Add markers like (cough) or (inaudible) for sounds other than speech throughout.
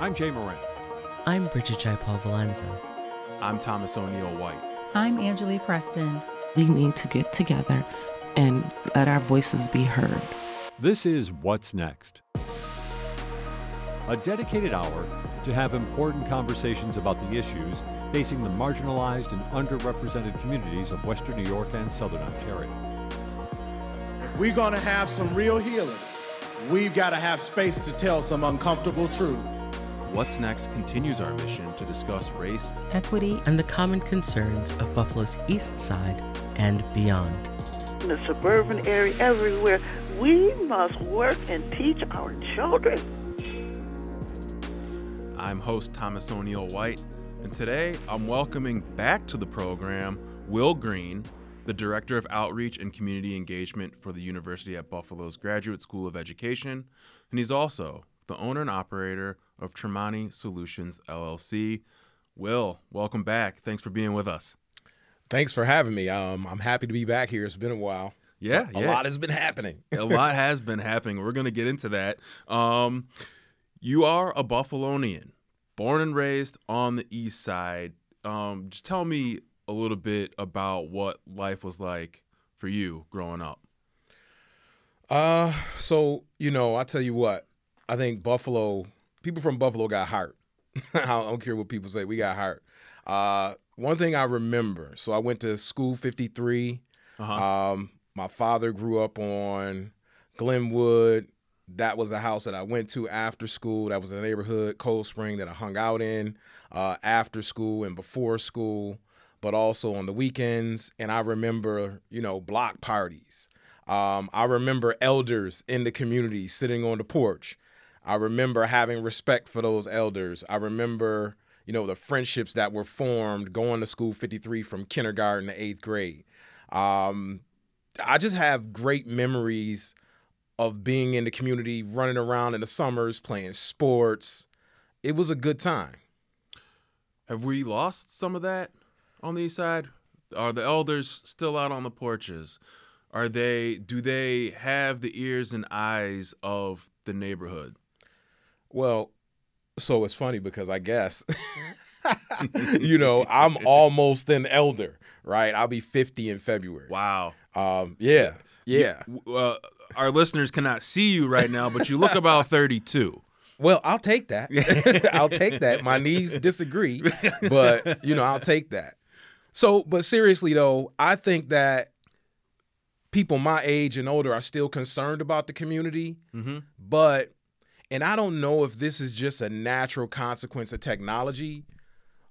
I'm Jay Moran. I'm Bridget Jaipal Valenza. I'm Thomas O'Neil White. I'm Angeli Preston. We need to get together and let our voices be heard. This is What's Next, a dedicated hour to have important conversations about the issues facing the marginalized and underrepresented communities of Western New York and Southern Ontario. We're going to have some real healing. We've got to have space to tell some uncomfortable truth. What's Next continues our mission to discuss race, equity, and the common concerns of Buffalo's East Side and beyond. In the suburban area, everywhere, we must work and teach our children. I'm host Thomas O'Neil White, and today I'm welcoming back to the program Wil Green, the Director of Outreach and Community Engagement for the University at Buffalo's Graduate School of Education, and he's also the owner and operator of Tremani Solutions LLC. Wil, welcome back. Thanks for being with us. Thanks for having me. Um, I'm happy to be back here. It's been a while. Yeah, a yeah. lot has been happening. a lot (laughs) has been happening. We're going to get into that. Um, you are a Buffalonian, born and raised on the East Side. Um, just tell me a little bit about what life was like for you growing up. Uh, so you know, I tell you what, I think Buffalo people from Buffalo got heart. (laughs) I don't care what people say, we got heart. Uh, one thing I remember, so I went to school 53. Uh-huh. Um, my father grew up on Glenwood. That was the house that I went to after school. That was the neighborhood, Cold Spring, that I hung out in uh, after school and before school, but also on the weekends. And I remember, you know, block parties. Um, I remember elders in the community sitting on the porch. I remember having respect for those elders. I remember, you know, the friendships that were formed going to school 53 from kindergarten to eighth grade. Um, I just have great memories of being in the community, running around in the summers, playing sports. It was a good time. Have we lost some of that on the east side? Are the elders still out on the porches? Are they do they have the ears and eyes of the neighborhood? Well, so it's funny because I guess (laughs) you know, I'm almost an elder, right? I'll be 50 in February. Wow. Um, yeah. Yeah. Uh, our listeners cannot see you right now, but you look about 32. Well, I'll take that. (laughs) I'll take that. My knees disagree, but you know, I'll take that. So, but seriously though, I think that people my age and older are still concerned about the community, mm-hmm. but and I don't know if this is just a natural consequence of technology,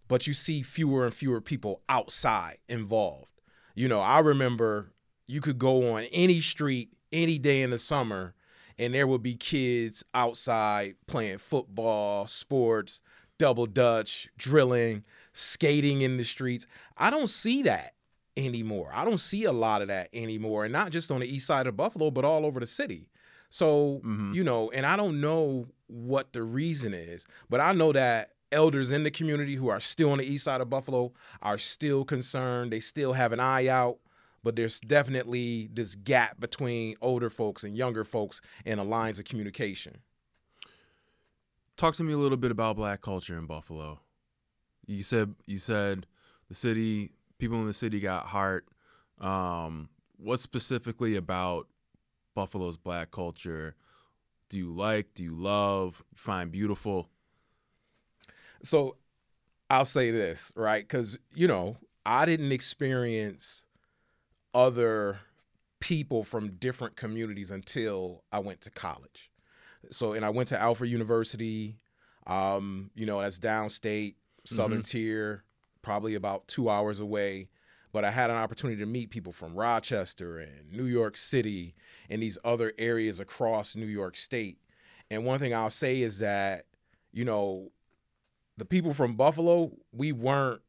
but you see fewer and fewer people outside involved. You know, I remember you could go on any street any day in the summer and there would be kids outside playing football, sports, double dutch, drilling, skating in the streets. I don't see that anymore. I don't see a lot of that anymore, and not just on the east side of Buffalo, but all over the city. So, mm-hmm. you know, and I don't know what the reason is, but I know that elders in the community who are still on the east side of Buffalo are still concerned. They still have an eye out but there's definitely this gap between older folks and younger folks and the lines of communication. Talk to me a little bit about black culture in Buffalo. You said you said the city people in the city got heart. Um, what specifically about Buffalo's black culture do you like? Do you love? Find beautiful? So, I'll say this right because you know I didn't experience other people from different communities until I went to college. So, and I went to Alfred University. Um, you know, that's downstate, Southern mm-hmm. Tier, probably about two hours away. But I had an opportunity to meet people from Rochester and New York City and these other areas across New York State. And one thing I'll say is that, you know, the people from Buffalo, we weren't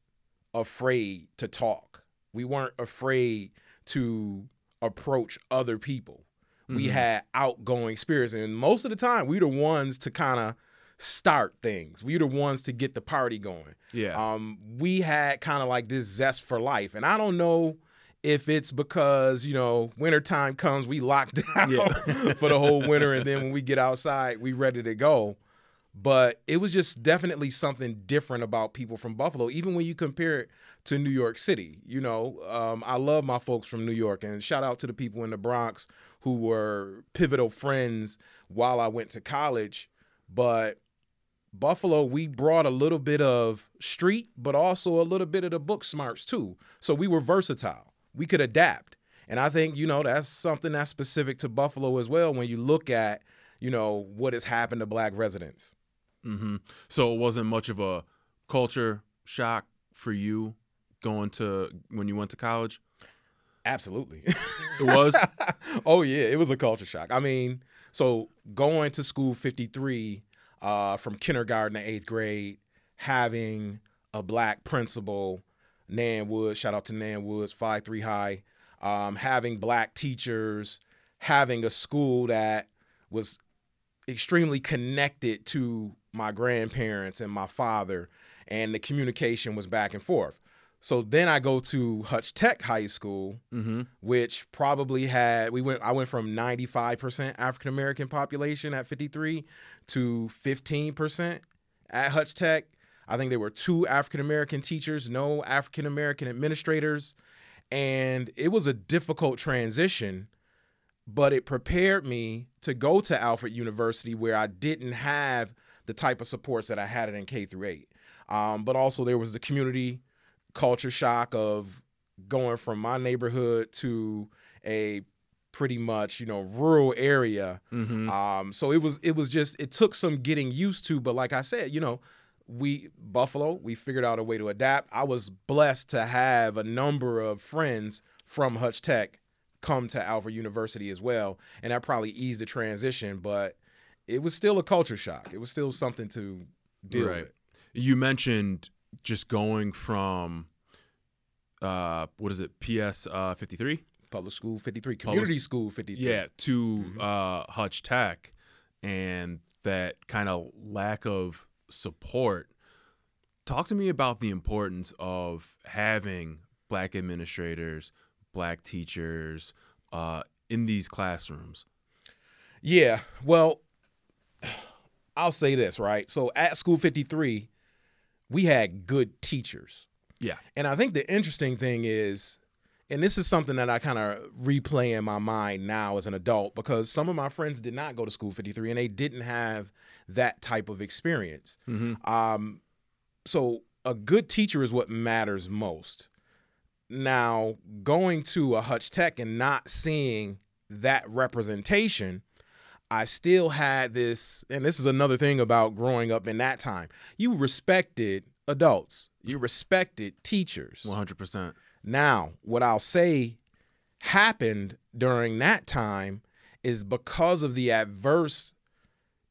afraid to talk. We weren't afraid to approach other people. Mm-hmm. We had outgoing spirits, and most of the time, we were the ones to kind of start things. We the ones to get the party going. Yeah. Um, we had kind of like this zest for life, and I don't know if it's because you know wintertime comes, we lock down (laughs) yeah. (laughs) for the whole winter, and then when we get outside, we ready to go. but it was just definitely something different about people from Buffalo, even when you compare it to New York City. You know, um, I love my folks from New York, and shout out to the people in the Bronx who were pivotal friends while I went to college. But Buffalo, we brought a little bit of street, but also a little bit of the book smarts too. So we were versatile. We could adapt. And I think, you know, that's something that's specific to Buffalo as well when you look at, you know, what has happened to black residents. Mm-hmm. So it wasn't much of a culture shock for you going to when you went to college. Absolutely. It was. (laughs) oh yeah, it was a culture shock. I mean, so going to school 53 uh, from kindergarten to eighth grade, having a black principal, Nan Woods, shout out to Nan Woods, 5 3 high, um, having black teachers, having a school that was extremely connected to my grandparents and my father, and the communication was back and forth. So then I go to Hutch Tech High School, mm-hmm. which probably had we went I went from 95% African American population at 53 to 15% at Hutch Tech. I think there were two African American teachers, no African American administrators, and it was a difficult transition, but it prepared me to go to Alfred University where I didn't have the type of supports that I had it in K through 8. Um, but also there was the community culture shock of going from my neighborhood to a pretty much you know rural area Mm-hmm. um so it was it was just it took some getting used to but like i said you know we buffalo we figured out a way to adapt i was blessed to have a number of friends from hutch tech come to alfred university as well and that probably eased the transition but it was still a culture shock it was still something to deal Right. with You mentioned just going from uh what is it ps uh 53 public school 53 community school 53 yeah to Mhm. uh hutch tech and that kind of lack of support talk to me about the importance of having black administrators black teachers uh in these classrooms Yeah. Well, (sighs) I'll say this, right? So at School 53, we had good teachers. yeah And I think the interesting thing is, and this is something that I kind of replay in my mind now as an adult, because some of my friends did not go to School 53 and they didn't have that type of experience. mm-hmm. Um, so a good teacher is what matters most. Now, going to a Hutch Tech and not seeing that representation, I still had this, and this is another thing about growing up in that time. You respected adults, you respected teachers. 100% Now, what I'll say happened during that time is because of the adverse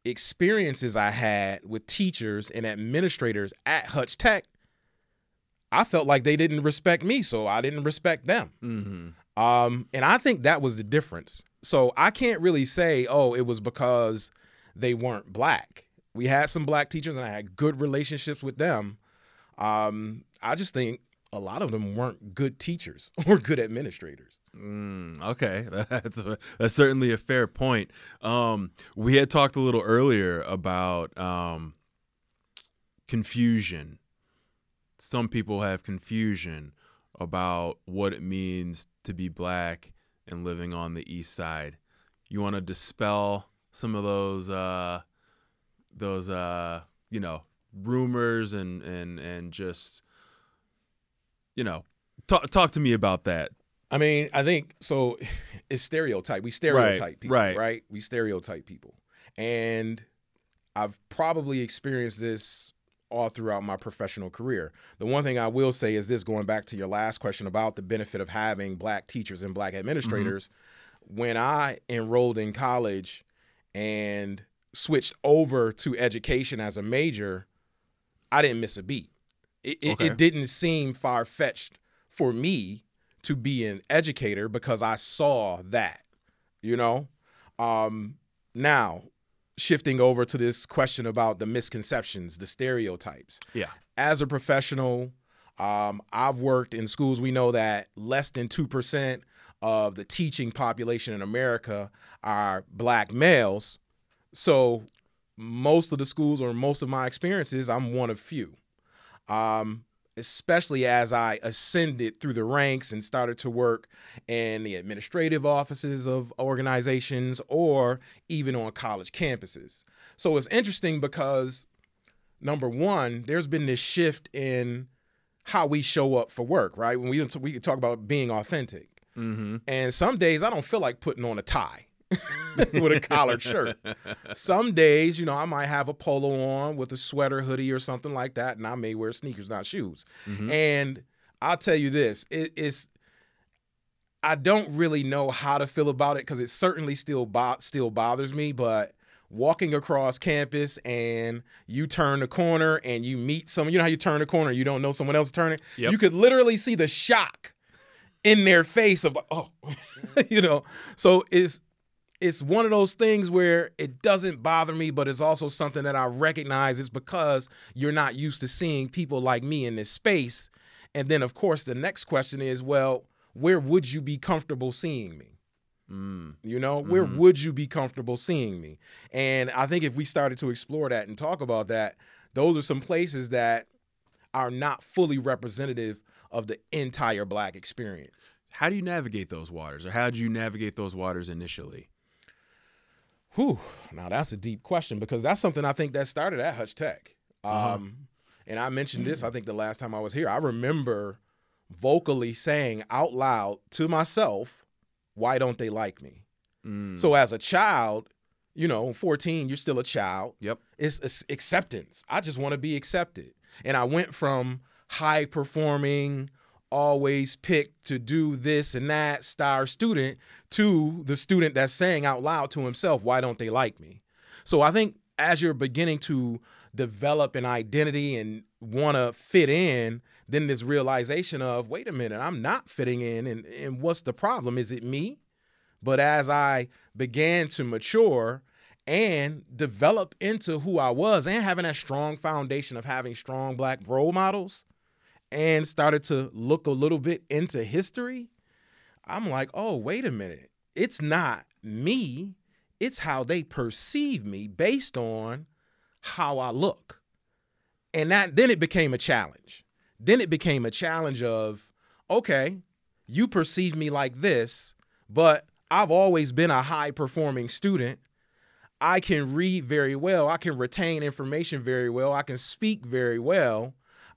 experiences I had with teachers and administrators at Hutch Tech, I felt like they didn't respect me, so I didn't respect them. mm-hmm. Um, and I think that was the difference. So I can't really say, oh, it was because they weren't black. We had some black teachers and I had good relationships with them. Um, I just think a lot of them weren't good teachers (laughs) or good administrators. Mm, okay, (laughs) that's a, that's certainly a fair point. Um, we had talked a little earlier about um, confusion. Some people have confusion about what it means to be black and living on the east side. You want to dispel some of those uh, those uh, you know rumors and and and just you know talk talk to me about that. I mean, I think so. (laughs) It's stereotype. We stereotype people, right. right? We stereotype people, and I've probably experienced this all throughout my professional career. The one thing I will say is this: going back to your last question about the benefit of having black teachers and black administrators. When I enrolled in college and switched over to education as a major, I didn't miss a beat. It, it, it didn't seem far fetched for me to be an educator because I saw that, you know? Um, now, shifting over to this question about the misconceptions, the stereotypes. Yeah. As a professional, um, I've worked in schools. We know that less than 2% of the teaching population in America are black males. So most of the schools or most of my experiences, I'm one of few. Um, especially as I ascended through the ranks and started to work in the administrative offices of organizations or even on college campuses. So it's interesting because number one, there's been this shift in how we show up for work, right? When we we talk about being authentic, Mm-hmm. and some days I don't feel like putting on a tie (laughs) with a collared shirt. Some days, you know, I might have a polo on with a sweater, hoodie, or something like that, and I may wear sneakers, not shoes. Mm-hmm. And I'll tell you this: it, it's I don't really know how to feel about it because it certainly still bo- still bothers me, but. Walking across campus and you turn the corner and you meet someone, you know how you turn the corner, you don't know someone else turning. Yep. You could literally see the shock in their face of like, oh, (laughs) you know. So it's it's one of those things where it doesn't bother me, but it's also something that I recognize is because you're not used to seeing people like me in this space. And then of course the next question is, well, where would you be comfortable seeing me? Mm. You know, where would you be comfortable seeing me? And I think if we started to explore that and talk about that, those are some places that are not fully representative of the entire black experience. How do you navigate those waters, or how did you navigate those waters initially? Whew. Now that's a deep question because that's something I think that started at Hutch Tech. Um, And I mentioned this, I think, the last time I was here. I remember vocally saying out loud to myself, why don't they like me? Mm. So as a child, you know, 14, you're still a child. Yep. It's, it's acceptance. I just want to be accepted. And I went from high performing, always picked to do this and that star student to the student that's saying out loud to himself, why don't they like me? So I think as you're beginning to develop an identity and want to fit in, then this realization of, wait a minute, I'm not fitting in. And, and what's the problem? Is it me? But as I began to mature and develop into who I was and having that strong foundation of having strong black role models and started to look a little bit into history, I'm like, oh, wait a minute. It's not me, it's how they perceive me based on how I look. And that then it became a challenge. Then it became a challenge of, okay, you perceive me like this, but I've always been a high performing student. I can read very well. I can retain information very well. I can speak very well.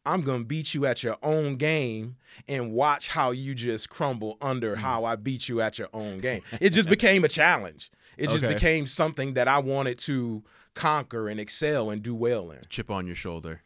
I'm going to beat you at your own game and watch how you just crumble under how I beat you at your own game. It just (laughs) became a challenge. It just Okay. became something that I wanted to conquer and excel and do well in. Chip on your shoulder.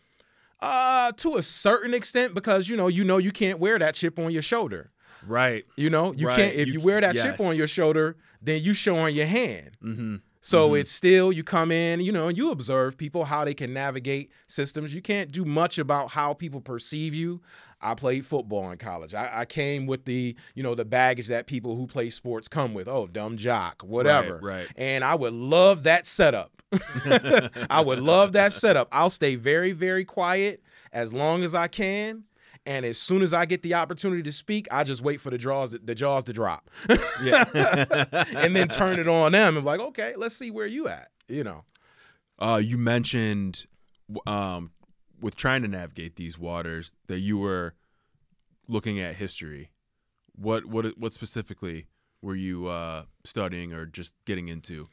Uh, to a certain extent, because you know, you know, you can't wear that chip on your shoulder. Right. You know, you Right. can't. If You you, wear that yes. chip on your shoulder, then you showing your hand. Mm-hmm. So mm-hmm. it's still you come in, you know, and you observe people how they can navigate systems. You can't do much about how people perceive you. I played football in college. I, I came with the, you know, the baggage that people who play sports come with. Oh, dumb jock, whatever. right. And I would love that setup. (laughs) I would love that setup. I'll stay very, very quiet as long as I can. And as soon as I get the opportunity to speak, I just wait for the jaws, the jaws to drop, Yeah. (laughs) and then turn it on them and be like, okay, let's see where you at. You know. uh, you mentioned um, with trying to navigate these waters that you were looking at history. What what what specifically were you uh, studying or just getting into?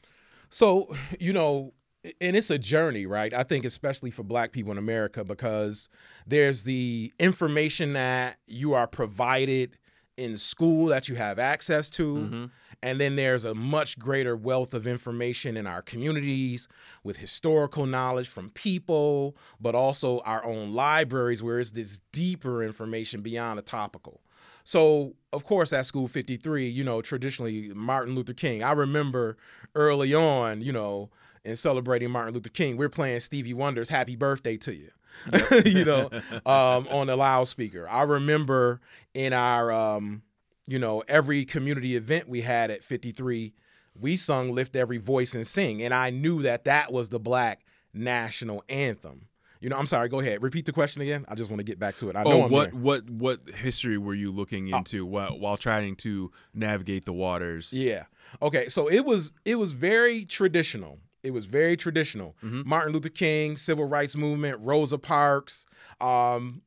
So, you know, and it's a journey, right? I think especially for black people in America because there's the information that you are provided in school that you have access to. Mm-hmm. And then there's a much greater wealth of information in our communities with historical knowledge from people, but also our own libraries where it's this deeper information beyond the topical. So, of course, at School 53, you know, traditionally Martin Luther King. I remember early on, you know, in celebrating Martin Luther King, we're playing Stevie Wonder's Happy Birthday to You, (laughs) you know, um, on the loudspeaker. I remember in our, um, you know, every community event we had at 53, we sung Lift Every Voice and Sing. And I knew that that was the Black national anthem. You know, I'm sorry, go ahead. Repeat the question again. I just want to get back to it. I know Oh, I'm what there. what what history were you looking into while while trying to navigate the waters? Yeah. Okay. So it was it was very traditional. It was very traditional. Martin Luther King, civil rights movement, Rosa Parks. Um,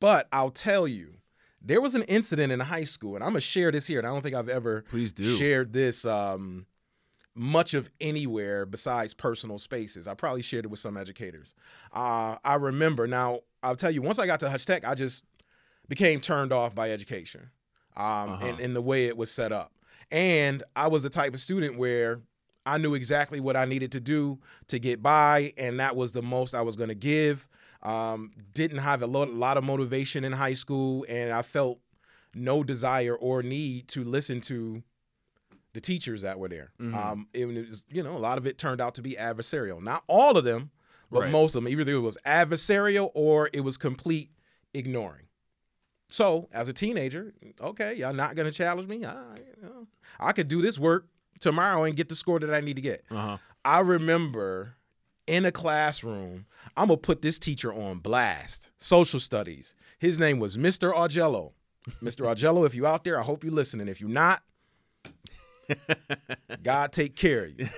but I'll tell you, there was an incident in high school, and I'm gonna share this here. And I don't think I've ever Please do. shared this um, much of anywhere besides personal spaces. I probably shared it with some educators. Uh, I remember now. I'll tell you. Once I got to Hutch Tech, I just became turned off by education um, Uh-huh. and, and the way it was set up. And I was the type of student where I knew exactly what I needed to do to get by, and that was the most I was going to give. Um, didn't have a lot, lot of motivation in high school, and I felt no desire or need to listen to the teachers that were there. Mhm. Um, it was, you know, a lot of it turned out to be adversarial. Not all of them, but Right. most of them. Either it was adversarial or it was complete ignoring. So, as a teenager, okay, y'all not gonna challenge me. I, you know, I could do this work tomorrow and get the score that I need to get. Uh-huh. I remember in a classroom, I'm gonna put this teacher on blast. Social studies. His name was Mr. Augello. Mr. (laughs) Augello, if you out there, I hope you're listening. If you're not, (laughs) God take care of you.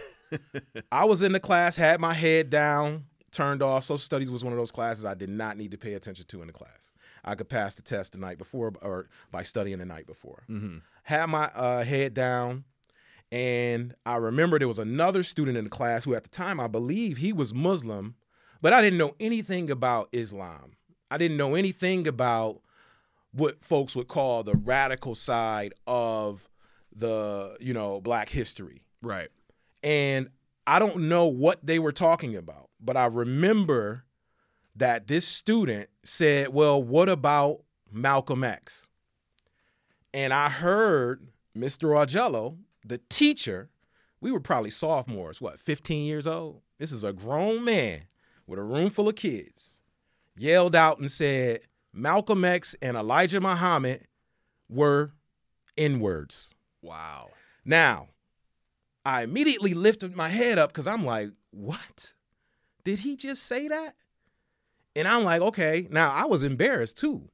I was in the class, had my head down, turned off. Social studies was one of those classes I did not need to pay attention to in the class. I could pass the test the night before or by studying the night before. Had my uh, head down, and I remember there was another student in the class who, at the time, I believe he was Muslim, but I didn't know anything about Islam. I didn't know anything about what folks would call the radical side of the, you know, black history. Right. And I don't know what they were talking about, but I remember that this student said, Well, what about Malcolm X? And I heard Mr. Augello, the teacher, we were probably sophomores, what, 15 years old? This is a grown man with a room full of kids, yelled out and said, Malcolm X and Elijah Muhammad were N words. Wow. Now, I immediately lifted my head up because I'm like, what? Did he just say that? And I'm like, okay. Now, I was embarrassed too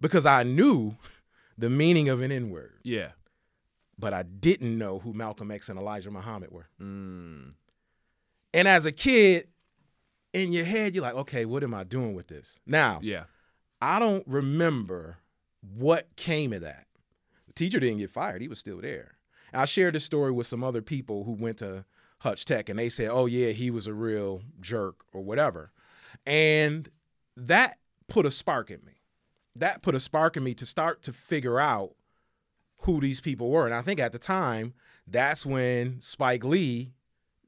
because I knew (laughs) the meaning of an N word, Yeah. But I didn't know who Malcolm X and Elijah Muhammad were. Mm. And as a kid, in your head, you're like, okay, what am I doing with this? Now, Yeah. I don't remember what came of that. The teacher didn't get fired, he was still there. I shared this story with some other people who went to Hutch Tech, and they said, oh, yeah, he was a real jerk or whatever. And that put a spark in me. That put a spark in me to start to figure out who these people were. And I think at the time, that's when Spike Lee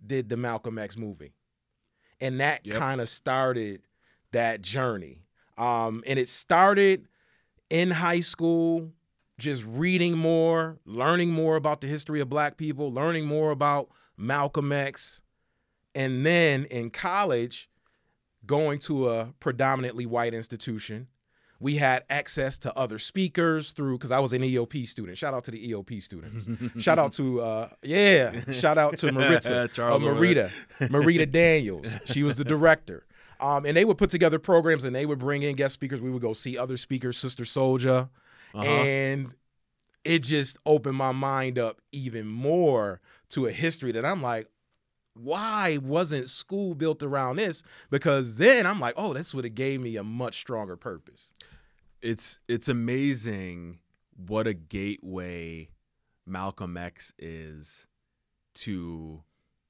did the Malcolm X movie. And that Yep. kind of started that journey. Um, and it started in high school, just reading more, learning more about the history of black people, learning more about Malcolm X. And then in college, going to a predominantly white institution, we had access to other speakers through because I was an EOP student. Shout out to the EOP students. (laughs) shout out to uh yeah, shout out to (laughs) Maritza, uh, Marita, (laughs) Marita Daniels. She was the director. Um, and they would put together programs and they would bring in guest speakers. We would go see other speakers, Sister Soldier, Uh-huh. and it just opened my mind up even more to a history that I'm like, why wasn't school built around this? Because then I'm like, oh, that's what it gave me a much stronger purpose. It's it's amazing what a gateway Malcolm X is to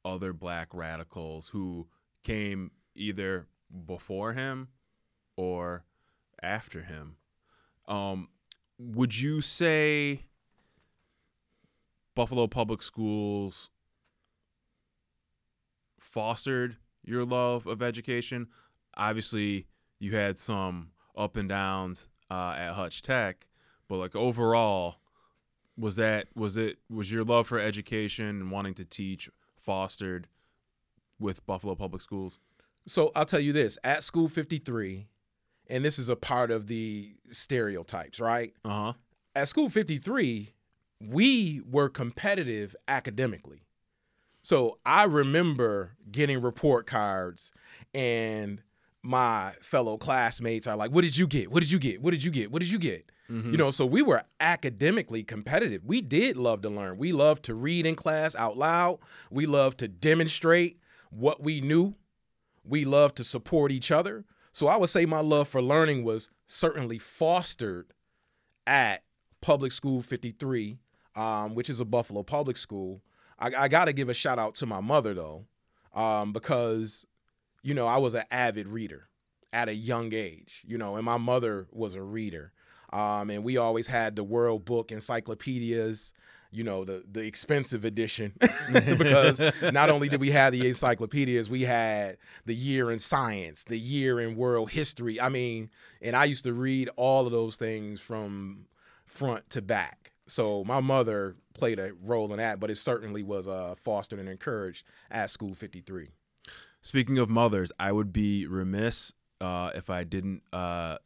other black radicals who came either before him or after him. Um, would you say Buffalo Public Schools fostered your love of education? Obviously, you had some up and downs uh, at Hutch Tech, but like overall, was that was it was your love for education and wanting to teach fostered with Buffalo Public Schools? So I'll tell you this at School 53, and this is a part of the stereotypes, right? Uh huh. At School 53, we were competitive academically. So I remember getting report cards and my fellow classmates are like, What did you get? What did you get? What did you get? What did you get? You know, so we were academically competitive. We did love to learn. We loved to read in class out loud. We loved to demonstrate. what we knew. We loved to support each other. So I would say my love for learning was certainly fostered at Public School 53, um, which is a Buffalo public school. I, I got to give a shout out to my mother though, um, because you know I was an avid reader at a young age. You know, and my mother was a reader, um, and we always had the World Book encyclopedias you know the the expensive edition. (laughs) Because not only did we have the encyclopedias we had the year in science the year in world history. I mean and i used to read all of those things from front to back. So my mother played a role in that but it certainly was uh, fostered and encouraged at school 53 speaking of mothers i would be remiss uh, if i didn't uh,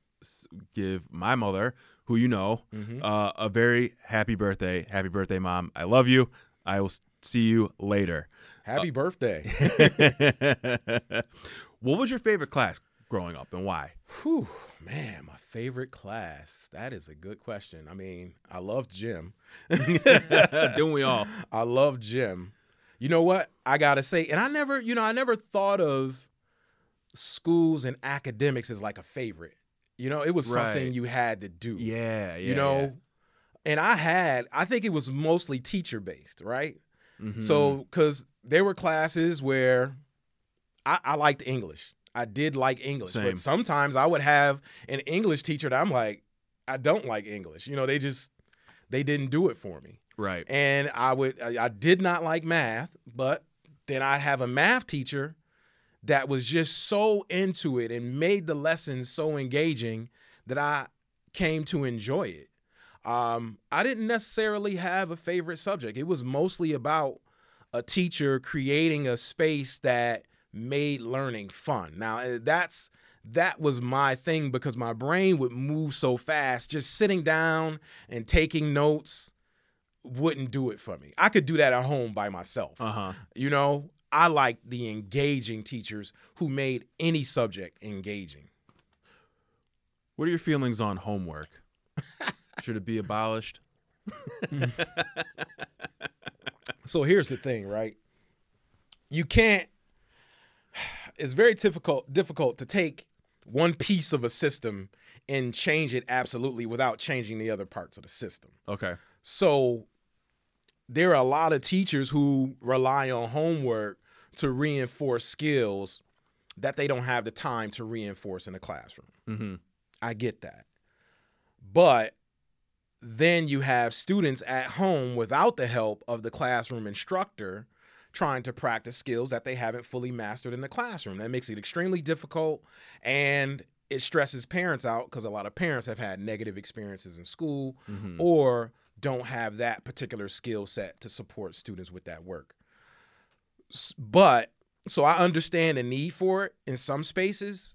give my mother who you know, mm-hmm. uh, a very happy birthday. Happy birthday, mom. I love you. I will see you later. Happy uh, birthday. (laughs) what was your favorite class growing up and why? Whew, man, my favorite class. That is a good question. I mean, I loved gym. (laughs) Didn't we all? (laughs) I love gym. You know what? I got to say, and I never, you know, I never thought of schools and academics as like a favorite. You know, it was right. something you had to do. Yeah, yeah. You know, yeah. and I had, I think it was mostly teacher based, right? Mm-hmm. So, because there were classes where I, I, liked English. I did like English, Same. but sometimes I would have an English teacher that I'm like, I don't like English. You know, they just they didn't do it for me. Right. And I would I, did not like math, but then I'd have a math teacher that was just so into it and made the lessons so engaging that I came to enjoy it. Um, I didn't necessarily have a favorite subject. It was mostly about a teacher creating a space that made learning fun. Now eh, that's that was my thing because my brain would move so fast. Just sitting down and taking notes wouldn't do it for me. I could do that at home by myself. Uh-huh. You know, I like the engaging teachers who made any subject engaging. What are your feelings on homework? (laughs) Should it be abolished? (laughs) so here's the thing, right? You can't it's very difficult difficult to take one piece of a system and change it absolutely without changing the other parts of the system. Okay. So there are a lot of teachers who rely on homework to reinforce skills that they don't have the time to reinforce in the classroom. Mm-hmm. I get that. But then you have students at home without the help of the classroom instructor trying to practice skills that they haven't fully mastered in the classroom. That makes it extremely difficult and it stresses parents out because a lot of parents have had negative experiences in school mm-hmm. or don't have that particular skill set to support students with that work. But so I understand the need for it in some spaces,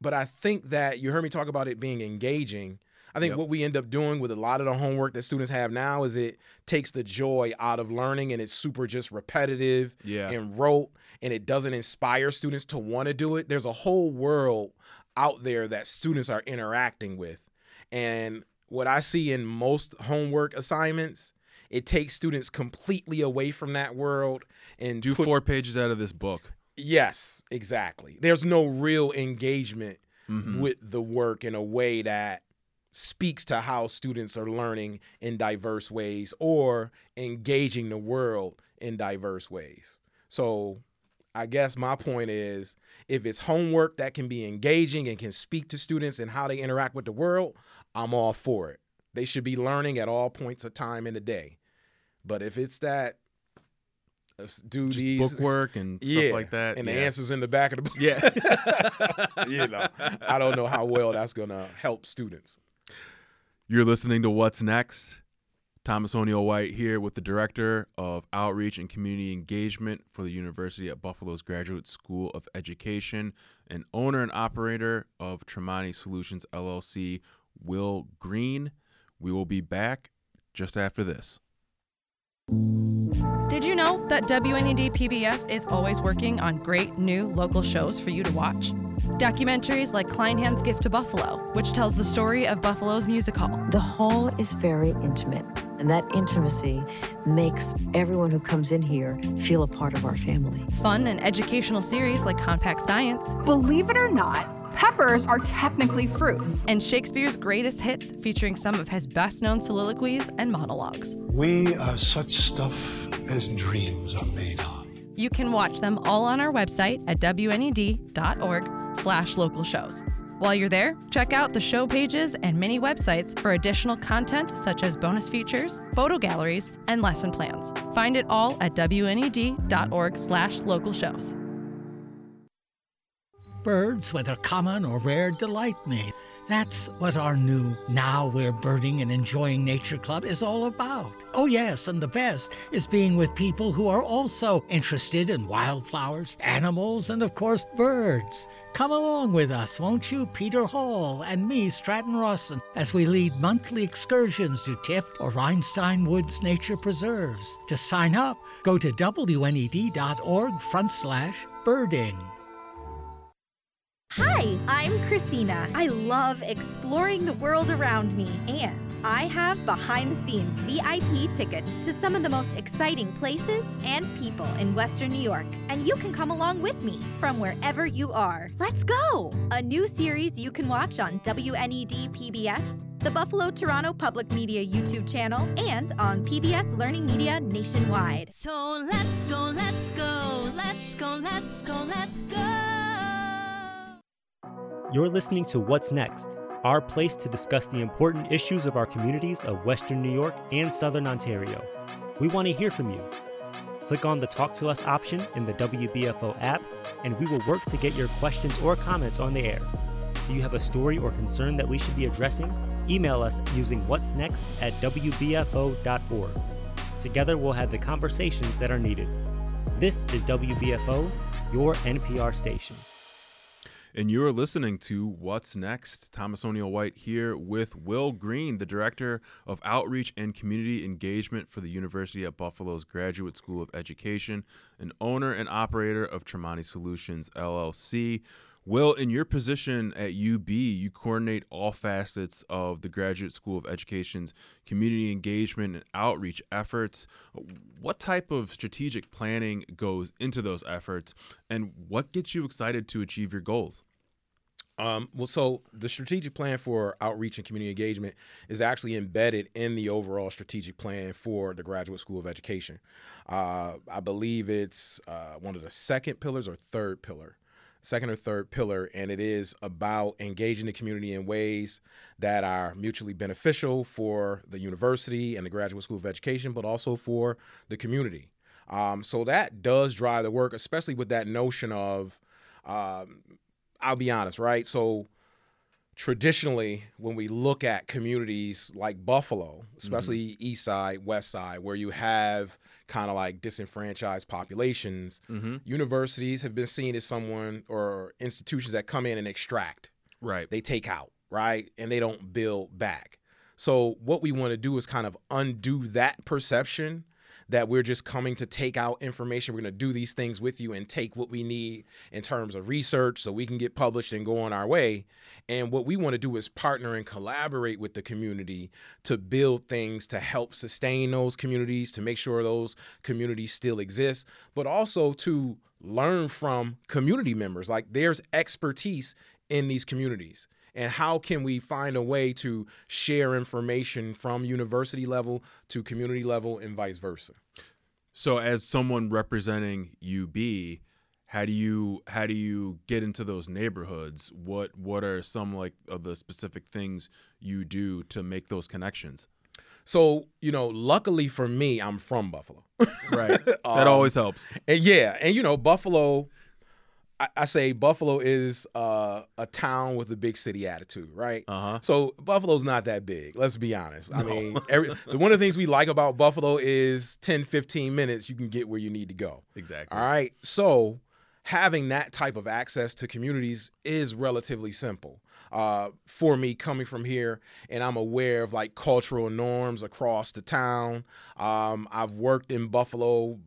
but I think that you heard me talk about it being engaging. I think yep. what we end up doing with a lot of the homework that students have now is it takes the joy out of learning and it's super just repetitive yeah. and rote and it doesn't inspire students to want to do it. There's a whole world out there that students are interacting with. And what I see in most homework assignments, it takes students completely away from that world and do four pages out of this book. Yes, exactly. There's no real engagement mm-hmm. with the work in a way that speaks to how students are learning in diverse ways or engaging the world in diverse ways. So, I guess my point is if it's homework that can be engaging and can speak to students and how they interact with the world, I'm all for it. They should be learning at all points of time in the day. But if it's that do Just these book work and yeah, stuff like that, and yeah. the answers in the back of the book, yeah, (laughs) you know, I don't know how well that's gonna help students. You're listening to What's Next. Thomas O'Neil White here with the Director of Outreach and Community Engagement for the University at Buffalo's Graduate School of Education and owner and operator of Tremani Solutions LLC, Wil Green. We will be back just after this. Did you know that WNED PBS is always working on great new local shows for you to watch? Documentaries like Kleinhans Gift to Buffalo, which tells the story of Buffalo's music hall. The hall is very intimate And that intimacy makes everyone who comes in here feel a part of our family. Fun and educational series like Compact Science. Believe it or not, peppers are technically fruits. And Shakespeare's greatest hits featuring some of his best known soliloquies and monologues. We are such stuff as dreams are made of. You can watch them all on our website at wned.org slash local shows. While you're there, check out the show pages and mini websites for additional content such as bonus features, photo galleries, and lesson plans. Find it all at wned.org slash local shows. Birds, whether common or rare, delight me. That's what our new Now We're Birding and Enjoying Nature Club is all about. Oh, yes, and the best is being with people who are also interested in wildflowers, animals, and of course, birds. Come along with us, won't you, Peter Hall and me, Stratton Rawson, as we lead monthly excursions to Tifft or Reinstein Woods Nature Preserves. To sign up, go to wned.org front slash birding. Hi, I'm Christina. I love exploring the world around me, and I have behind the scenes VIP tickets to some of the most exciting places and people in Western New York. And you can come along with me from wherever you are. Let's go! A new series you can watch on WNED PBS, the Buffalo Toronto Public Media YouTube channel, and on PBS Learning Media nationwide. So let's go, let's go, let's go, let's go, let's go. You're listening to What's Next, our place to discuss the important issues of our communities of Western New York and Southern Ontario. We want to hear from you. Click on the Talk to Us option in the WBFO app, and we will work to get your questions or comments on the air. Do you have a story or concern that we should be addressing? Email us using what's next at WBFO.org. Together, we'll have the conversations that are needed. This is WBFO, your NPR station. And you're listening to What's Next. Thomas O'Neil White here with Wil Green, the Director of Outreach and Community Engagement for the University at Buffalo's Graduate School of Education, and owner and operator of Tremani Solutions LLC. Wil, in your position at UB, you coordinate all facets of the Graduate School of Education's community engagement and outreach efforts. What type of strategic planning goes into those efforts, and what gets you excited to achieve your goals? Um, well, so the strategic plan for outreach and community engagement is actually embedded in the overall strategic plan for the Graduate School of Education. Uh, I believe it's uh, one of the second pillars or third pillar second or third pillar, and it is about engaging the community in ways that are mutually beneficial for the university and the Graduate School of Education, but also for the community. Um, so that does drive the work, especially with that notion of, um, I'll be honest, right? So traditionally, when we look at communities like Buffalo, especially mm-hmm. East Side, West Side, where you have kind of like disenfranchised populations, mm-hmm. universities have been seen as someone or institutions that come in and extract. Right. They take out, right? And they don't build back. So what we want to do is kind of undo that perception that we're just coming to take out information. We're going to do these things with you and take what we need in terms of research so we can get published and go on our way. And what we want to do is partner and collaborate with the community to build things to help sustain those communities, to make sure those communities still exist, but also to learn from community members. Like there's expertise in these communities and how can we find a way to share information from university level to community level and vice versa? So as someone representing UB how do you how do you get into those neighborhoods? What what are some like of the specific things you do to make those connections? So you know luckily for me i'm from buffalo. Right. (laughs) That um, always helps. and yeah and you know buffalo I, say Buffalo is uh, a town with a big city attitude, right? Uh-huh. So Buffalo's not that big. Let's be honest. I no. mean, every, one of the things we like about Buffalo is 10, 15 minutes you can get where you need to go. Exactly. All right. So having that type of access to communities is relatively simple. Uh, for me coming from here and I'm aware of like cultural norms across the town. Um, I've worked in Buffalo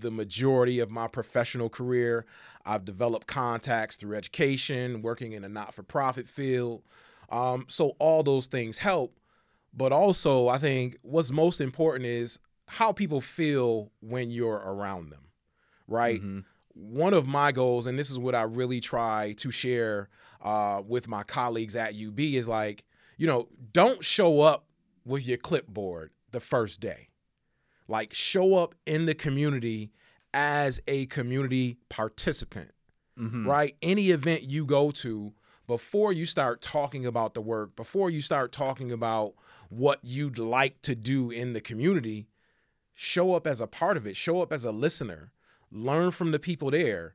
the majority of my professional career. I've developed contacts through education, working in a not for profit field. Um, so all those things help. but also I think what's most important is how people feel when you're around them, right? Mm-hmm. One of my goals, and this is what I really try to share uh, with my colleagues at UB, is like, you know, don't show up with your clipboard the first day. Like, show up in the community as a community participant, Mhm. right? Any event you go to, before you start talking about the work, before you start talking about what you'd like to do in the community, show up as a part of it, show up as a listener, learn from the people there,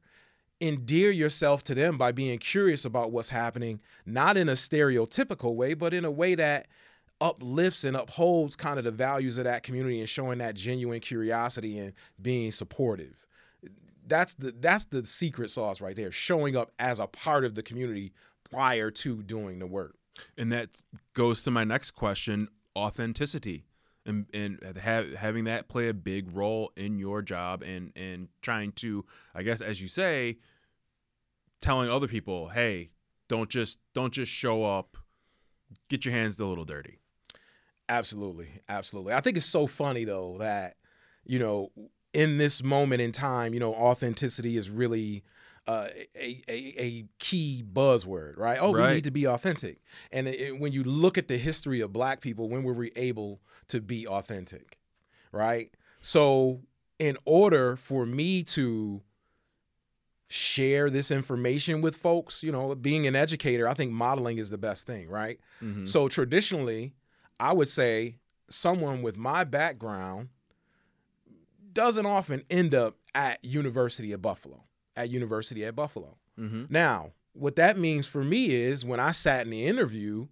endear yourself to them by being curious about what's happening, not in a stereotypical way, but in a way that uplifts and upholds kind of the values of that community and showing that genuine curiosity and being supportive. That's the that's the secret sauce right there, showing up as a part of the community prior to doing the work. And that goes to my next question: authenticity, and and have, having that play a big role in your job, and and trying to, I guess, as you say, telling other people, hey, don't just don't just show up, get your hands a little dirty. Absolutely, absolutely. I think it's so funny though that you know in this moment in time, you know, authenticity is really uh, a, a a key buzzword, right? Oh, we need to be authentic. And it, it- when you look at the history of Black people, when were we able to be authentic, right? So, in order for me to share this information with folks, you know, being an educator, I think modeling is the best thing, right? Mhm. So traditionally, I would say someone with my background doesn't often end up at University of Buffalo, at University at Buffalo. Mhm. Now, what that means for me is when I sat in the interview,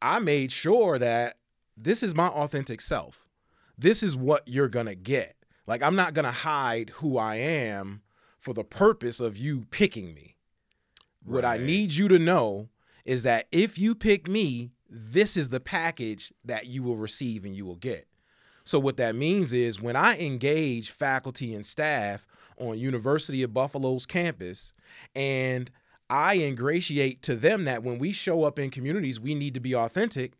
I made sure that this is my authentic self. This is what you're going to get. Like, I'm not going to hide who I am for the purpose of you picking me. What I need you to know is that if you pick me, this is the package that you will receive and you will get. So what that means is when I engage faculty and staff on University of Buffalo's campus and I ingratiate to them that when we show up in communities, we need to be authentic.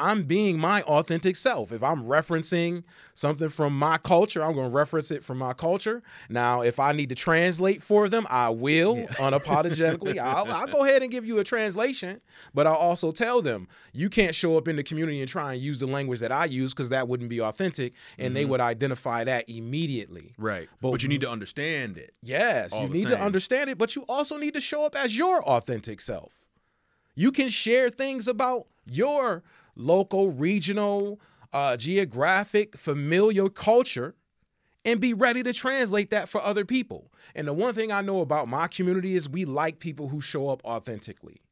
I'm being my authentic self. If I'm referencing something from my culture, I'm going to reference it from my culture. Now, if I need to translate for them, I will (laughs) unapologetically. I'll, I'll go ahead and give you a translation, but I'll also tell them you can't show up in the community and try and use the language that I use because that wouldn't be authentic, and they Mhm. would identify that immediately. Right. But- But, you need to understand it. Yes, you need to understand it, but you also need to show up as your authentic self. You can share things about your local, regional, uh, geographic, familial culture and be ready to translate that for other people. And the one thing I know about my community is we like people who show up authentically.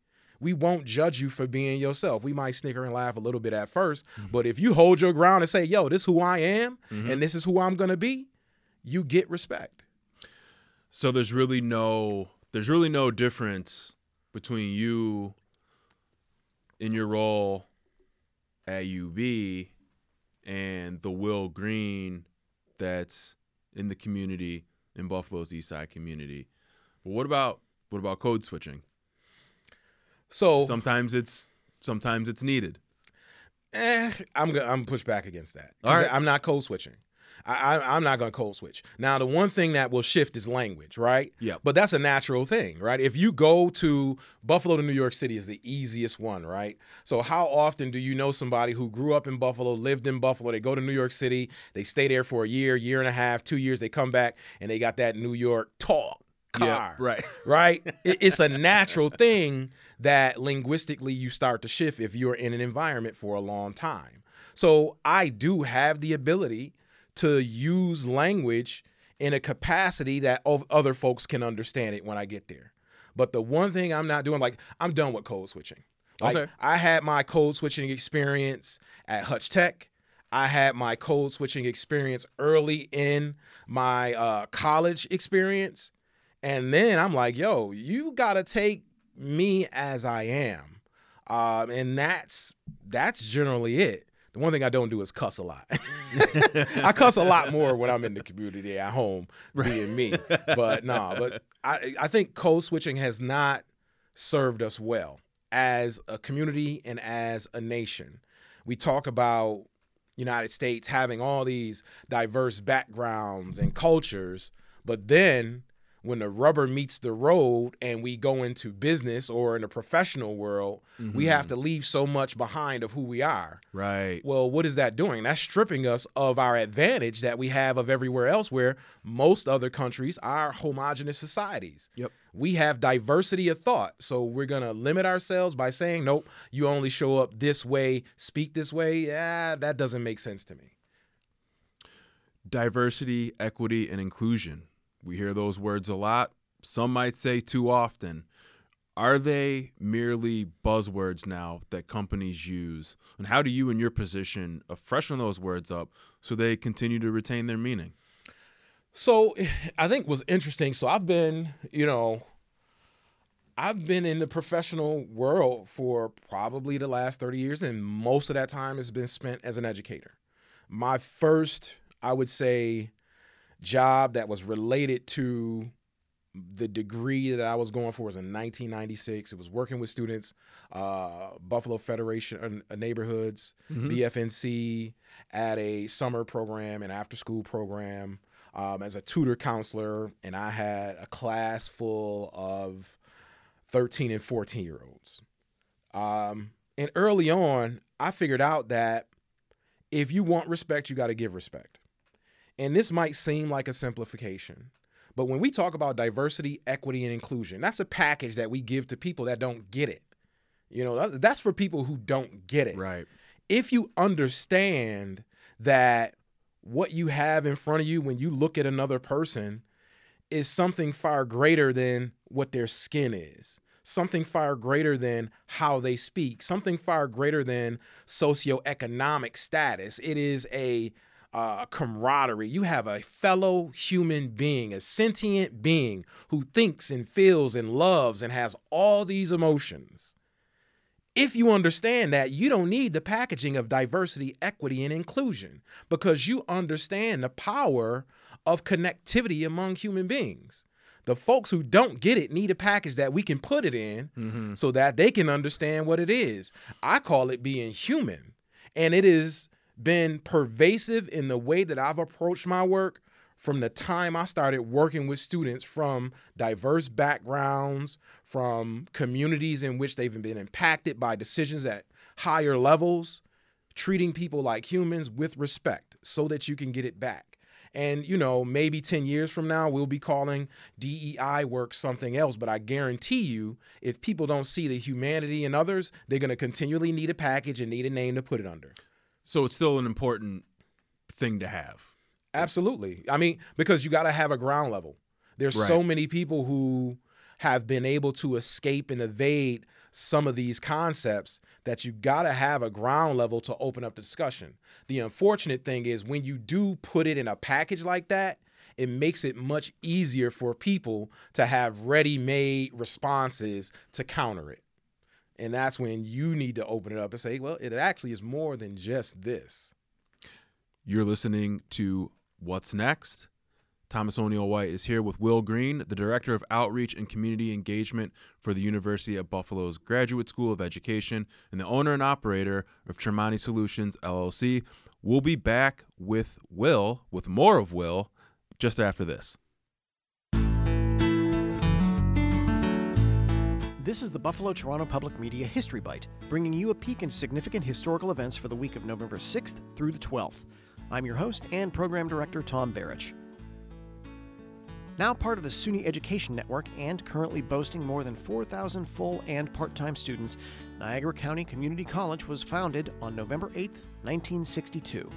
We won't judge you for being yourself. We might snicker and laugh a little bit at 1st but if you hold your ground and say, yo, this is who I am Mhm. and this is who I'm going to be, you get respect. So there's really no there's really no difference between you in your role at UB and the Wil Green that's in the community in Buffalo's East Side community. But what about what about code switching? So sometimes it's sometimes it's needed. Eh, I'm gonna I'm push back against that. All right. I'm not code switching. I, I I'm not gonna code switch. Now the one thing that will shift is language, right? Yeah. But that's a natural thing, right? If you go to Buffalo to New York City is the easiest one, right? So how often do you know somebody who grew up in Buffalo, lived in Buffalo, they go to New York City, they stay there for a year, year and a half, two years, they come back and they got that New York talk car. Yeah, right. (laughs) right? It- it's a natural thing that linguistically you start to shift if you're in an environment for a long time. So I do have the ability to use language in a capacity that other folks can understand it when I get there. But the one thing I'm not doing, like I'm done with code switching. Like Okay. I had my code switching experience at Hutch Tech. I had my code switching experience early in my uh, college experience. And then I'm like, yo, you gotta take me as I am. Um, and that's that's generally it. The one thing I don't do is cuss a lot. (laughs) Mm. I cuss a lot more when I'm in the community at home being me. But nah, but I I think code switching has not served us well as a community and as a nation. we talk about United States having all these diverse backgrounds and cultures, but then when the rubber meets the road and we go into business or in the professional world, mm-hmm. we have to leave so much behind of who we are. Right. Well, what is that doing? That's stripping us of our advantage that we have of everywhere else where most other countries are homogenous societies. Yep. We have diversity of thought. So we're going to limit ourselves by saying, nope, you only show up this way, speak this way. Yeah, that doesn't make sense to me. Diversity, equity, and inclusion we hear those words a lot. Some might say too often. Are they merely buzzwords now that companies use? And how do you, in your position, freshen those words up so they continue to retain their meaning? So I think was interesting. So I've been, you know, I've been in the professional world for probably the last 30 years, and most of that time has been spent as an educator. My first, I would say, job that was related to the degree that I was going for was in 1996. It was working with students, uh, Buffalo Federation of Neighborhoods, mm-hmm. BFNC, at a summer program and after school program um, as a tutor counselor. And I had a class full of 13 and 14 year olds. Um, and early on, I figured out that if you want respect, you got to give respect. And this might seem like a simplification, but when we talk about diversity, equity, and inclusion, that's a package that we give to people that don't get it. You know, that's for people who don't get it. Right. If you understand that what you have in front of you when you look at another person is something far greater than what their skin is, something far greater than how they speak, something far greater than socioeconomic status. It is a uh, camaraderie. You have a fellow human being, a sentient being who thinks and feels and loves and has all these emotions. If you understand that, you don't need the packaging of diversity, equity, and inclusion because you understand the power of connectivity among human beings. The folks who don't get it need a package that we can put it in mm-hmm. so that they can understand what it is. I call it being human. And it is been pervasive in the way that I've approached my work from the time I started working with students from diverse backgrounds, from communities in which they've been impacted by decisions at higher levels, treating people like humans with respect so that you can get it back. And, you know, maybe 10 years from now, we'll be calling DEI work something else. But I guarantee you, if people don't see the humanity in others, they're going to continually need a package and need a name to put it under. So it's still an important thing to have. Absolutely. I mean, because you got to have a ground level. There's right. so many people who have been able to escape and evade some of these concepts that you got to have a ground level to open up discussion. The unfortunate thing is when you do put it in a package like that, it makes it much easier for people to have ready-made responses to counter it. And that's when you need to open it up and say, well, it actually is more than just this. You're listening to What's Next? Thomas O'Neil White is here with Wil Green, the Director of Outreach and Community Engagement for the University of Buffalo's Graduate School of Education and the owner and operator of Tremani Solutions LLC. We'll be back with Wil, with more of Wil, just after this. This is the Buffalo Toronto Public Media History Bite, bringing you a peek into significant historical events for the week of November 6th through the 12th. I'm your host and program director, Tom Barich. Now part of the SUNY Education Network and currently boasting more than 4,000 full and part time students, Niagara County Community College was founded on November 8, 1962.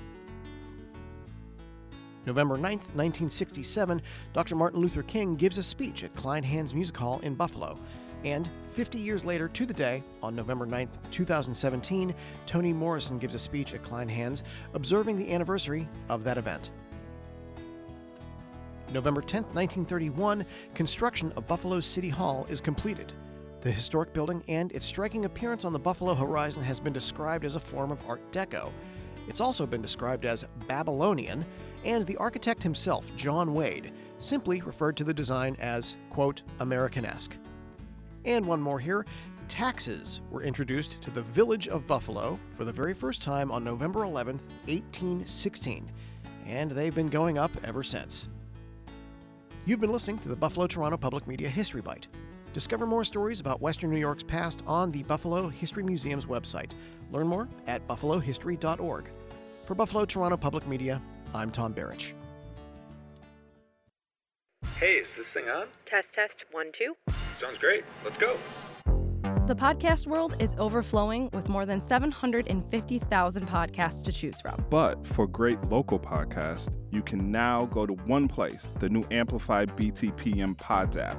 November 9, 1967, Dr. Martin Luther King gives a speech at Kleinhans Music Hall in Buffalo. And 50 years later to the day, on November 9, 2017, Toni Morrison gives a speech at Kleinhans observing the anniversary of that event. November 10, 1931, construction of Buffalo's City Hall is completed. The historic building and its striking appearance on the Buffalo horizon has been described as a form of Art Deco. It's also been described as Babylonian, and the architect himself, John Wade, simply referred to the design as, quote, Americanesque. And one more here taxes were introduced to the village of Buffalo for the very first time on November 11, 1816, and they've been going up ever since. You've been listening to the Buffalo Toronto Public Media History Bite. Discover more stories about Western New York's past on the Buffalo History Museum's website. Learn more at buffalohistory.org. For Buffalo Toronto Public Media, I'm Tom Barrich. Hey, is this thing on? Test, test, one, two. Sounds great. Let's go. The podcast world is overflowing with more than 750,000 podcasts to choose from. But for great local podcasts, you can now go to one place, the new Amplify BTPM Pods app.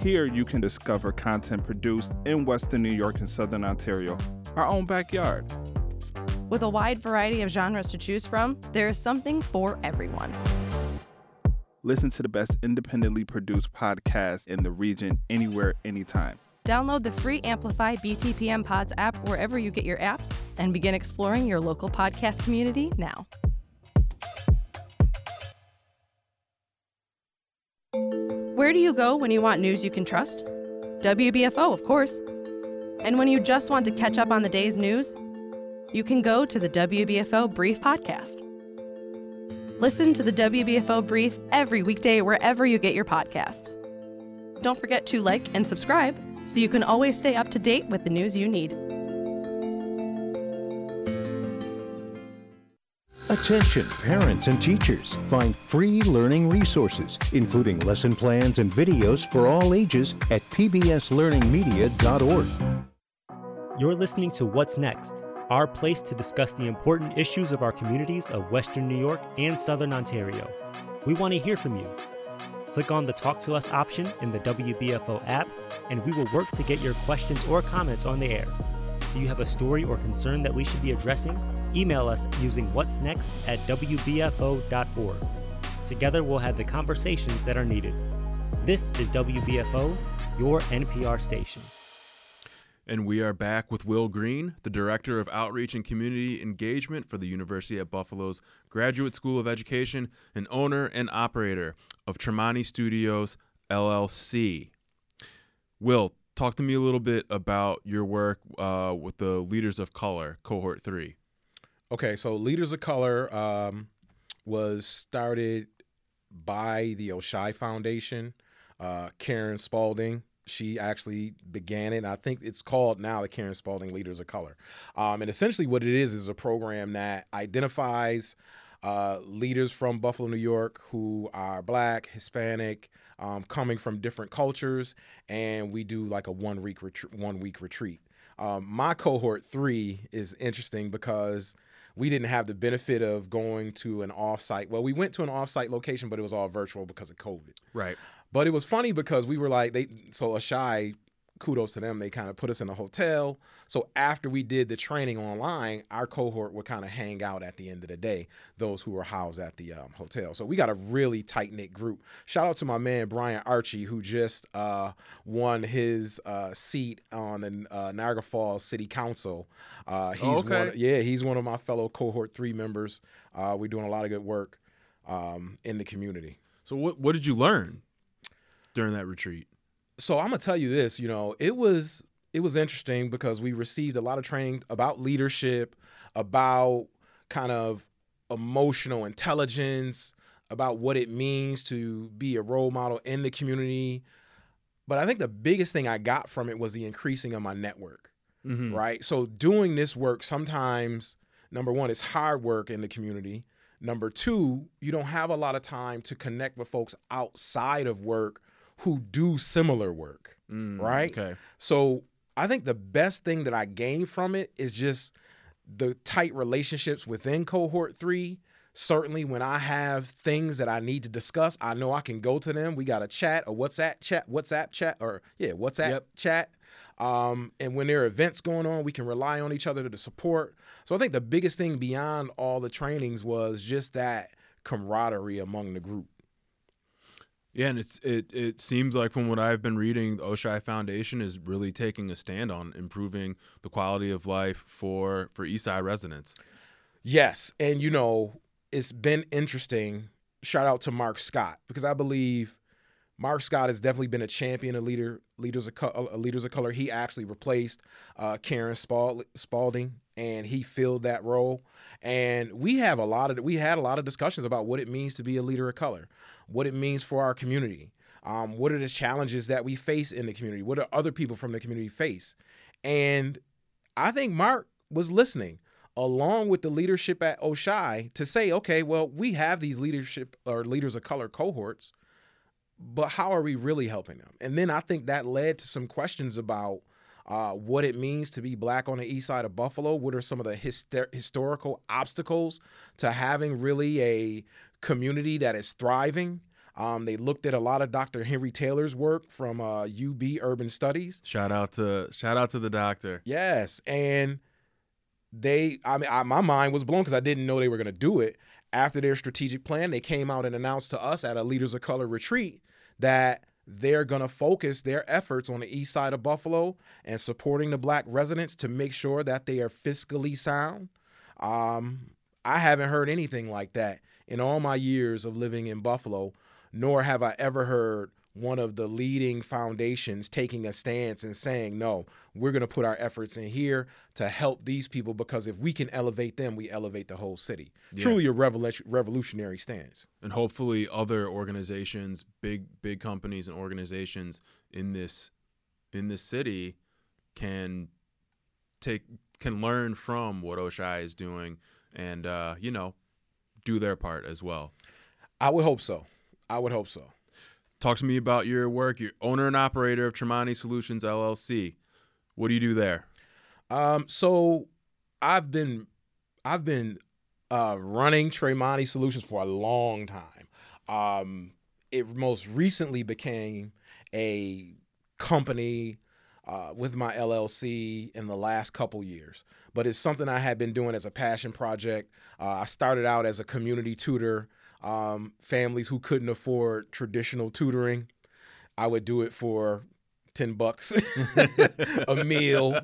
Here you can discover content produced in Western New York and Southern Ontario, our own backyard. With a wide variety of genres to choose from, there is something for everyone. Listen to the best independently produced podcasts in the region anywhere, anytime. Download the free Amplify BTPM Pods app wherever you get your apps and begin exploring your local podcast community now. Where do you go when you want news you can trust? WBFO, of course. And when you just want to catch up on the day's news, you can go to the WBFO Brief Podcast. Listen to the WBFO Brief every weekday wherever you get your podcasts. Don't forget to like and subscribe so you can always stay up to date with the news you need. Attention, parents and teachers. Find free learning resources, including lesson plans and videos for all ages at pbslearningmedia.org. You're listening to What's Next, our place to discuss the important issues of our communities of Western New York and Southern Ontario. We want to hear from you. Click on the Talk to Us option in the WBFO app, and we will work to get your questions or comments on the air. Do you have a story or concern that we should be addressing? Email us using what's next at WBFO.org. Together, we'll have the conversations that are needed. This is WBFO, your NPR station. And we are back with Wil Green, the Director of Outreach and Community Engagement for the University at Buffalo's Graduate School of Education and owner and operator of Tremani Studios LLC. Wil, talk to me a little bit about your work uh, with the Leaders of Color, Cohort 3. Okay, so Leaders of Color um, was started by the Oishei Foundation. Uh, Karen Spalding, she actually began it. I think it's called now the Karen Spalding Leaders of Color. Um, and essentially, what it is is a program that identifies uh, leaders from Buffalo, New York, who are Black, Hispanic, um, coming from different cultures, and we do like a one week ret- one week retreat. Um, my cohort three is interesting because we didn't have the benefit of going to an offsite. Well, we went to an offsite location, but it was all virtual because of COVID. Right. But it was funny because we were like they so Oishei, kudos to them, they kind of put us in a hotel. So after we did the training online, our cohort would kind of hang out at the end of the day, those who were housed at the um, hotel. So we got a really tight knit group. Shout out to my man Brian Archie, who just uh, won his uh, seat on the uh, Niagara Falls City Council. Uh, he's Okay. one, yeah, he's one of my fellow cohort three members. Uh, we're doing a lot of good work um, in the community. So, what, what did you learn during that retreat? so I'm gonna tell you this. You know, it was it was interesting because we received a lot of training about leadership, about kind of emotional intelligence, about what it means to be a role model in the community. But I think the biggest thing I got from it was the increasing of my network. Mhm. Right. So doing this work sometimes, number one, it's hard work in the community. Number two, you don't have a lot of time to connect with folks outside of work who do similar work. Mm, right. okay. So I think the best thing that I gained from it is just the tight relationships within cohort three. Certainly, when I have things that I need to discuss, I know I can go to them. We got a chat, a WhatsApp chat, WhatsApp chat, or yeah, WhatsApp chat. Um, and when there are events going on, we can rely on each other to support. So I think the biggest thing beyond all the trainings was just that camaraderie among the group. Yeah, and it's it it seems like from what I've been reading, the Oishei Foundation is really taking a stand on improving the quality of life for for Eastside residents. Yes, and you know, it's been interesting. Shout out to Mark Scott because I believe Mark Scott has definitely been a champion of leader leaders of co- uh, leaders of color. He actually replaced uh, Karen Spald- Spalding, and he filled that role. And we have a lot of we had a lot of discussions about what it means to be a leader of color, what it means for our community, um, what are the challenges that we face in the community, what do other people from the community face, and I think Mark was listening along with the leadership at Oishei to say, okay, well, we have these leadership or leaders of color cohorts but how are we really helping them? And then I think that led to some questions about uh, what it means to be black on the east side of Buffalo. What are some of the hyster- historical obstacles to having really a community that is thriving? Um, they looked at a lot of Dr. Henry Taylor's work from uh, UB Urban Studies. Shout out to shout out to the doctor. Yes, and they, I mean, I, my mind was blown because I didn't know they were going to do it. After their strategic plan, they came out and announced to us at a Leaders of Color retreat that they're going to focus their efforts on the east side of Buffalo and supporting the black residents to make sure that they are fiscally sound. Um, I haven't heard anything like that in all my years of living in Buffalo, nor have I ever heard one of the leading foundations taking a stance and saying, no, we're going to put our efforts in here to help these people because if we can elevate them, we elevate the whole city. Yeah. Truly a revolutionary stance. And hopefully, other organizations, big big companies and organizations in this in this city can take can learn from what Oishei is doing and uh, you know do their part as well. I would hope so. I would hope so. Talk to me about your work. You're owner and operator of Tremani Solutions LLC. What do you do there? Um, so I've been I've been uh, running Tremani Solutions for a long time. Um, it most recently became a company uh, with my LLC in the last couple years, but it's something I had been doing as a passion project. Uh, I started out as a community tutor um, families who couldn't afford traditional tutoring. I would do it for 10 bucks (laughs) a meal.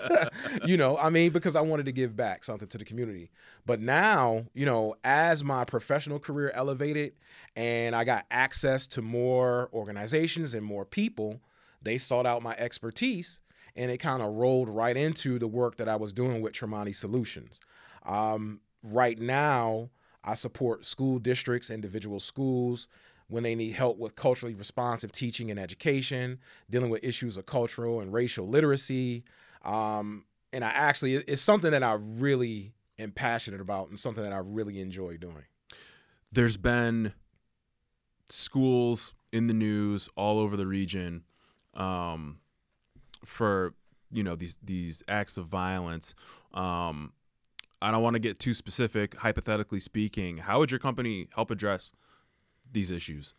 (laughs) you know, I mean, because I wanted to give back something to the community. But now, you know, as my professional career elevated and I got access to more organizations and more people, they sought out my expertise and it kind of rolled right into the work that I was doing with Tremani Solutions. Um, right now, I support school districts, individual schools when they need help with culturally responsive teaching and education, dealing with issues of cultural and racial literacy. Um, and I actually, it's something that I really am passionate about and something that I really enjoy doing. There's been schools in the news all over the region um, for you know these these acts of violence. Um, I don't want to get too specific. Hypothetically speaking, how would your company help address these issues?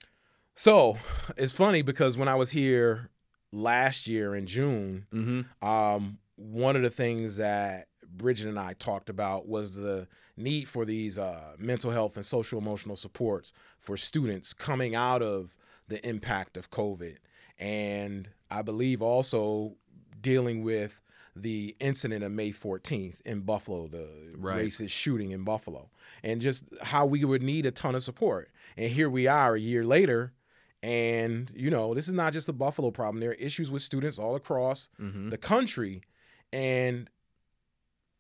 So it's funny because when I was here last year in June, mm-hmm. um, one of the things that Bridget and I talked about was the need for these uh, mental health and social emotional supports for students coming out of the impact of COVID. And I believe also dealing with the incident of May 14th in Buffalo, the right. racist shooting in Buffalo, and just how we would need a ton of support. And here we are a year later, and you know, this is not just a Buffalo problem. There are issues with students all across mm-hmm. the country, and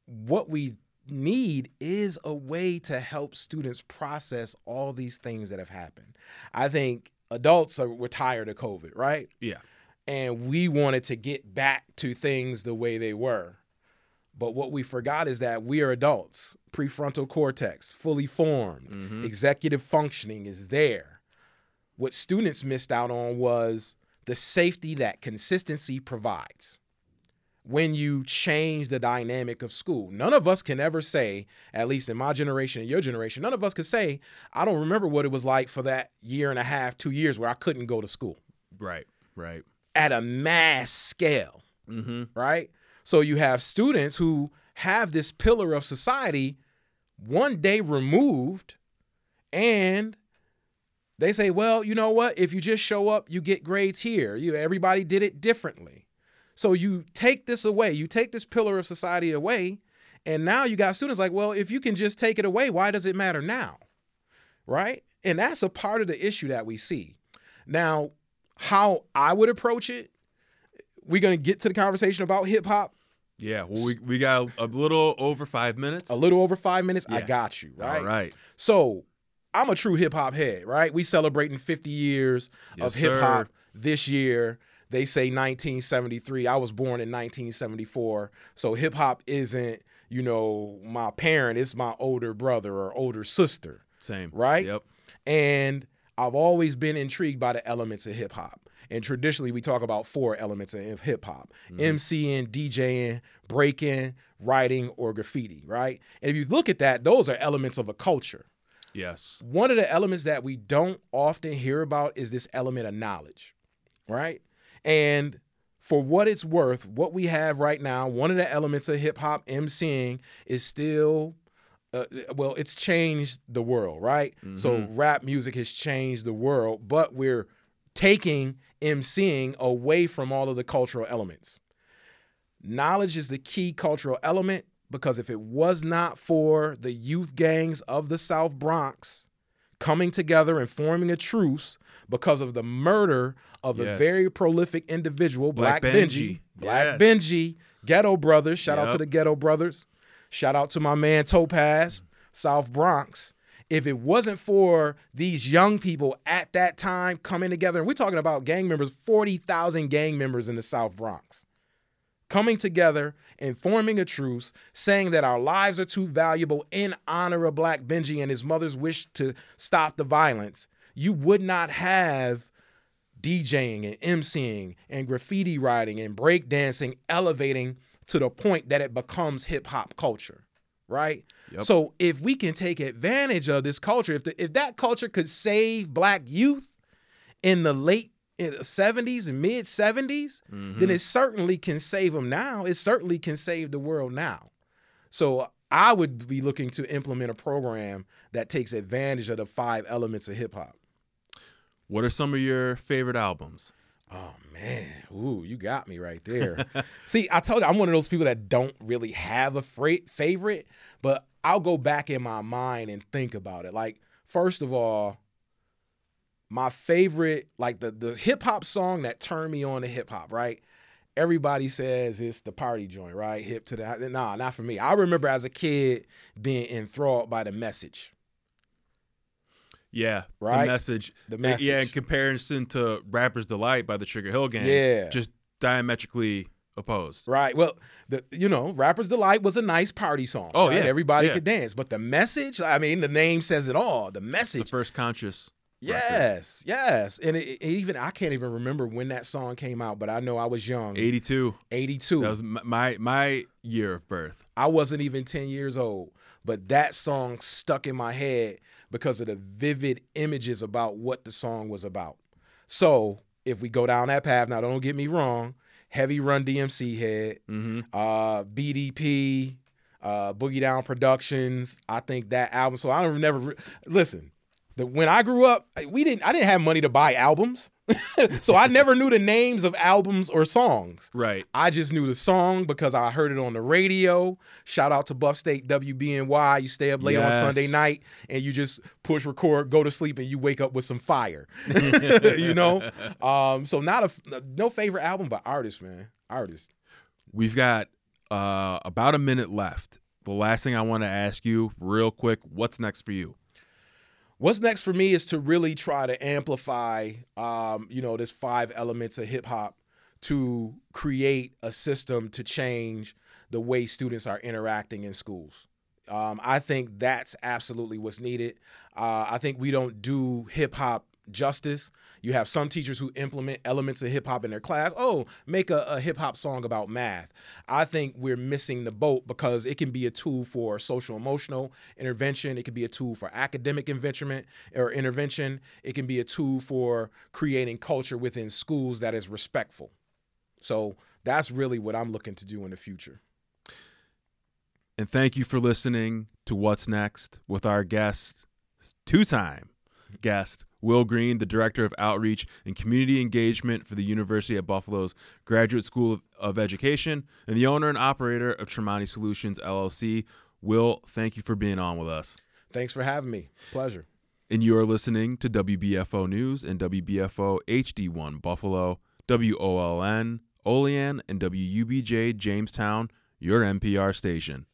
what we need is a way to help students process all these things that have happened. I think adults are we're tired of COVID, right? Yeah and we wanted to get back to things the way they were. But what we forgot is that we are adults, prefrontal cortex fully formed, mm-hmm. executive functioning is there. What students missed out on was the safety that consistency provides when you change the dynamic of school. None of us can ever say, at least in my generation and your generation, none of us could say, I don't remember what it was like for that year and a half, two years where I couldn't go to school. Right, right at a mass scale, mm-hmm. right? So you have students who have this pillar of society one day removed, and they say, well, you know what? If you just show up, you get grades here. You everybody did it differently. So you take this away, you take this pillar of society away, and now you got students like, well, if you can just take it away, why does it matter now? Right? And that's a part of the issue that we see. Now, how I would approach it, we're gonna get to the conversation about hip hop. Yeah, well, we, we got a little over five minutes. A little over five minutes. I got you. Right. All right. So I'm a true hip hop head, right? We celebrating 50 years Yes, of hip hop this year. They say 1973. I was born in 1974. So hip hop isn't, you know, my parent, it's my older brother or older sister. Same. Right? Yep. And I've always been intrigued by the elements of hip hop. And traditionally, we talk about four elements of hip hop mm-hmm. MCing, DJing, breaking, writing, or graffiti, right? And if you look at that, those are elements of a culture. Yes. One of the elements that we don't often hear about is this element of knowledge, right? And for what it's worth, what we have right now, one of the elements of hip hop MCing is still, uh, well, it's changed the world, right? So Mhm. rap music has changed the world, but we're taking MCing away from all of the cultural elements. Knowledge is the key cultural element because if it was not for the youth gangs of the South Bronx coming together and forming a truce because of the murder of a very prolific individual, Black Black, Benji. Benji, Black Yes. Benji, Ghetto Brothers. Shout out to the Ghetto Brothers. Shout out to my man Topaz, South Bronx. If it wasn't for these young people at that time coming together, and we're talking about gang members, 40,000 gang members in the South Bronx coming together and forming a truce, saying that our lives are too valuable in honor of Black Benji and his mother's wish to stop the violence, you would not have DJing and MCing and graffiti writing and breakdancing elevating to the point that it becomes hip hop culture, right? Yep. So if we can take advantage of this culture, if the, if that culture could save black youth in the late in the 70s and mid 70s, then Mhm. it certainly can save them now. It certainly can save the world now. So I would be looking to implement a program that takes advantage of the five elements of hip hop. What are some of your favorite albums? Oh man, ooh, you got me right there. See, I told you I'm one of those people that don't really have a favorite, but I'll go back in my mind and think about it. Like, first of all, my favorite, like the the hip hop song that turned me on to hip hop, right? Everybody says it's the party joint, right? Hip to the nah, not for me. I remember as a kid being enthralled by the message. Yeah, Right? The message. The Uh, Yeah, in comparison to Rapper's Delight by the Sugarhill Gang. Yeah. Just diametrically opposed. Right. Well, the you know, Rapper's Delight was a nice party song. Oh, right? yeah. Everybody Yeah. could dance. But the message, I mean, the name says it all. The message, The first conscious. yes, yes. And it, it even I can't even remember when that song came out, but I know I was young. 82. 82. That was my my year of birth. I wasn't even 10 years old, but that song stuck in my head because of the vivid images about what the song was about. So if we go down that path, now don't get me wrong, heavy run DMC head, Mm-hmm. uh, BDP, uh, Boogie Down Productions. I think that album. So I don't never re- listen. The, when I grew up, we didn't. I didn't have money to buy albums, (laughs) so I never knew the names of albums or songs. Right. I just knew the song because I heard it on the radio. Shout out to Buff State WBNY. You stay up late on Sunday night and you just push record, go to sleep, and you wake up with some fire. (laughs) (laughs) you know. Um, so not a no favorite album, but artist, man, artist. We've got uh, about a minute left. The last thing I want to ask you, real quick, what's next for you? What's next for me is to really try to amplify, um, you know, this five elements of hip hop to create a system to change the way students are interacting in schools. Um, I think that's absolutely what's needed. Uh, I think we don't do hip hop justice. You have some teachers who implement elements of hip hop in their class. Oh, make a, a hip hop song about math. I think we're missing the boat because it can be a tool for social emotional intervention. It can be a tool for academic intervention or intervention. It can be a tool for creating culture within schools that is respectful. So that's really what I'm looking to do in the future. And thank you for listening to What's Next with our guest, two time guest, Wil Green, the Director of Outreach and Community Engagement for the University at Buffalo's Graduate School of, of Education, and the owner and operator of Tremani Solutions LLC. Wil, thank you for being on with us. Thanks for having me. Pleasure. And you are listening to WBFO News and WBFO HD1 Buffalo, WOLN, Olean, and WUBJ Jamestown, your NPR station.